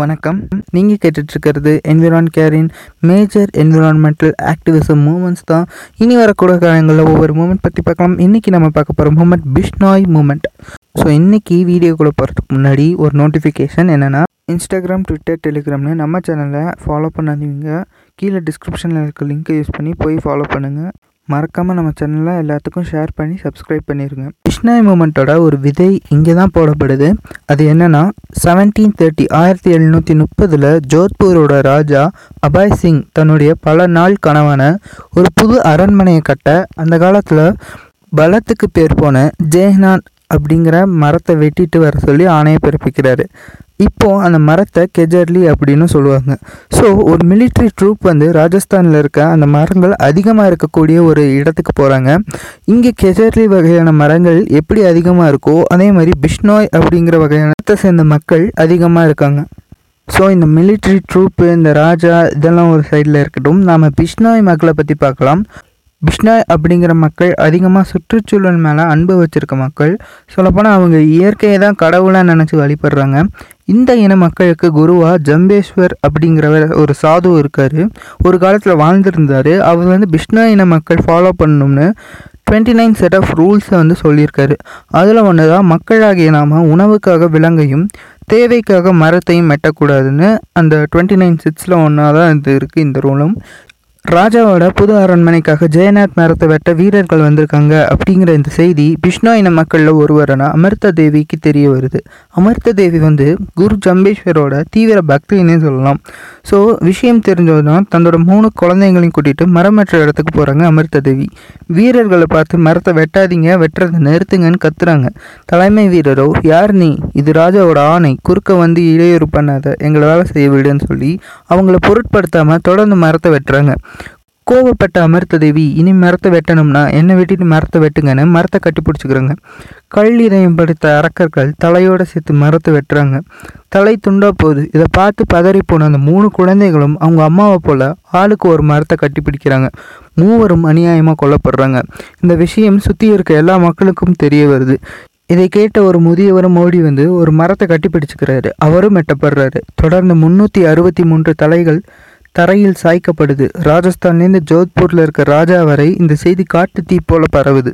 வணக்கம். நீங்கள் கேட்டுட்ருக்கிறது என்விரான் கேரின் மேஜர் என்விரான்மெண்டல் ஆக்டிவிசம் மூமெண்ட்ஸ் தான். இனி வரக்கூட காலங்களில் ஒவ்வொரு மூமெண்ட் பற்றி பார்க்கலாம். இன்றைக்கி நம்ம பார்க்க போகிற மூமெண்ட் பிஷ்னாய் மூமெண்ட் ஸோ இன்றைக்கி வீடியோக்குள்ளே போகிறதுக்கு முன்னாடி ஒரு நோட்டிஃபிகேஷன் என்னென்னா இன்ஸ்டாகிராம் ட்விட்டர் டெலிகிராம்னு நம்ம சேனலை ஃபாலோ பண்ணாதீங்க. கீழே டிஸ்கிரிப்ஷனில் இருக்க லிங்க்கை யூஸ் பண்ணி போய் ஃபாலோ பண்ணுங்கள் மறக்காமல் நம்ம சேனலில் எல்லாத்துக்கும் ஷேர் பண்ணி சப்ஸ்கிரைப் பண்ணிடுங்க கிருஷ்ணாய் மூமெண்ட்டோட ஒரு விதை இங்கே தான் போடப்படுது. அது என்னென்னா செவன்டீன் தேர்ட்டி ஆயிரத்தி எழுநூற்றி முப்பதில் ஜோத்பூரோட ராஜா அபாய் சிங் தன்னுடைய பல நாள் கனவான ஒரு புது அரண்மனையை கட்ட அந்த காலத்தில் பலத்துக்கு பேர் போன ஜெயஹ்னான் அப்படிங்கிற மரத்தை வெட்டிட்டு வர சொல்லி ஆணையை பிறப்பிக்கிறாரு. இப்போ அந்த மரத்தை கெஜர்லி அப்படின்னு சொல்லுவாங்க. ஸோ ஒரு மிலிட்ரி ட்ரூப் வந்து ராஜஸ்தானில் இருக்க அந்த மரங்கள் அதிகமாக இருக்கக்கூடிய ஒரு இடத்துக்கு போகிறாங்க இங்கே கெஜர்லி வகையான மரங்கள் எப்படி அதிகமாக இருக்கோ அதே மாதிரி பிஷ்னோய் அப்படிங்கிற வகையான சேர்ந்த மக்கள் அதிகமாக இருக்காங்க. ஸோ இந்த மிலிட்ரி ட்ரூப்பு இந்த ராஜா இதெல்லாம் ஒரு சைடில் இருக்கட்டும். நாம் பிஷ்னோய் மக்களை பற்றி பார்க்கலாம். பிஷ்னாய் அப்படிங்கிற மக்கள் அதிகமாக சுற்றுச்சூழல் மேலே அன்பு வச்சுருக்க மக்கள். சொல்லப்போனால் அவங்க இயற்கையை தான் கடவுளாக நினச்சி வழிபடுறாங்க. இந்த இன மக்களுக்கு குருவா ஜம்பேஸ்வர் அப்படிங்கிறவர் ஒரு சாது இருக்கார். ஒரு காலத்தில் வாழ்ந்துருந்தார். அவர் வந்து பிஷ்ணா இன மக்கள் ஃபாலோ பண்ணணும்னு டுவெண்ட்டி நைன் செட் ஆஃப் ரூல்ஸை வந்து சொல்லியிருக்காரு. அதில் ஒன்று தான் மக்களாகிய நாம் உணவுக்காக விலங்கையும் தேவைக்காக மரத்தையும் வெட்டக்கூடாதுன்னு அந்த டுவெண்ட்டி நைன் சிக்ஸில் ஒன்றா தான் இது இருக்குது இந்த ரூலும் ராஜாவோட புது அரண்மனைக்காக ஜெயநாத் மரத்தை வெட்ட வீரர்கள் வந்திருக்காங்க அப்படிங்கிற இந்த செய்தி பிஷ்ணா இன மக்களில் ஒருவரான அமிர்த தேவிக்கு தெரிய வருது. அமிர்த தேவி வந்து குரு ஜம்பேஸ்வரோட தீவிர பக்தின்னே சொல்லலாம். ஸோ விஷயம் தெரிஞ்சதுதான் தன்னோட மூணு குழந்தைங்களையும் கூட்டிகிட்டு மரமற்ற இடத்துக்கு போகிறாங்க அமிர்த தேவி. வீரர்களை பார்த்து மரத்தை வெட்டாதீங்க வெட்டுறதை நிறுத்துங்கன்னு கத்துறாங்க. தலைமை வீரரோ யார் நீ? இது ராஜாவோட ஆணை. குறுக்க வந்து இடையூறு பண்ணாத. எங்களை வேலை செய்ய விடுன்னு சொல்லி அவங்கள பொருட்படுத்தாமல் தொடர்ந்து மரத்தை வெட்டுறாங்க. கோவப்பட்ட அமிர்த தேவி இனி மரத்தை வெட்டணும்னா என்னை வெட்டிட்டு மரத்தை வெட்டுங்கன்னு மரத்தை கட்டி பிடிச்சிக்கிறாங்க. கல் இதயம் படுத்த அரக்கர்கள் தலையோடு சேர்த்து மரத்தை வெட்டுறாங்க. தலை துண்டா போகுது. இதை பார்த்து பதறி போன அந்த மூணு குழந்தைகளும் அவங்க அம்மாவை போல ஆளுக்கு ஒரு மரத்தை கட்டி பிடிக்கிறாங்க. மூவரும் அநியாயமாக கொல்லப்படுறாங்க. இந்த விஷயம் சுற்றி இருக்க எல்லா மக்களுக்கும் தெரிய வருது. இதை கேட்ட ஒரு முதியவரும் ஓடி வந்து ஒரு மரத்தை கட்டி பிடிச்சிக்கிறாரு. அவரும் மெட்டப்படுறாரு தொடர்ந்து முன்னூற்றி அறுபத்தி மூன்று தலைகள் தரையில் சாய்க்கப்படுது. ராஜஸ்தான்லேருந்து ஜோத்பூரில் இருக்க ராஜா வரை இந்த செய்தி காட்டு தீ போல பரவுது.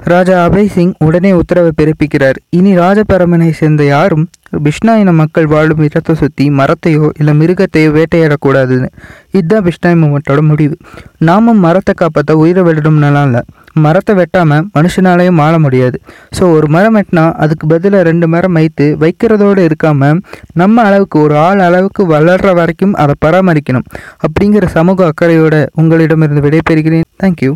ராஜா அபய் சிங் உடனே உத்தரவை பிறப்பிக்கிறார். இனி ராஜபரமனை சேர்ந்த யாரும் பிஷ்ணா இன மக்கள் வாழும் இடத்தை சுற்றி மரத்தையோ இல்லை மிருகத்தையோ வேட்டையாடக்கூடாதுன்னு. இதுதான் பிஷ்ணா மூமெண்ட்டோட முடிவு. நாமும் மரத்தை காப்பாற்ற உயிரை விடணும்னலாம் இல்லை. மரத்தை வெட்டாமல் மனுஷனாலையும் வாழ முடியாது. ஸோ ஒரு மரம் வெட்டினா அதுக்கு பதிலாக ரெண்டு மரம் வைத்து வைக்கிறதோடு இருக்காமல் நம்ம அளவுக்கு ஒரு ஆள் அளவுக்கு வளர்கிற வரைக்கும் அதை பராமரிக்கணும். அப்படிங்கிற சமூக அக்கறையோட உங்களிடமிருந்து விடைபெறுகிறேன். தேங்க்யூ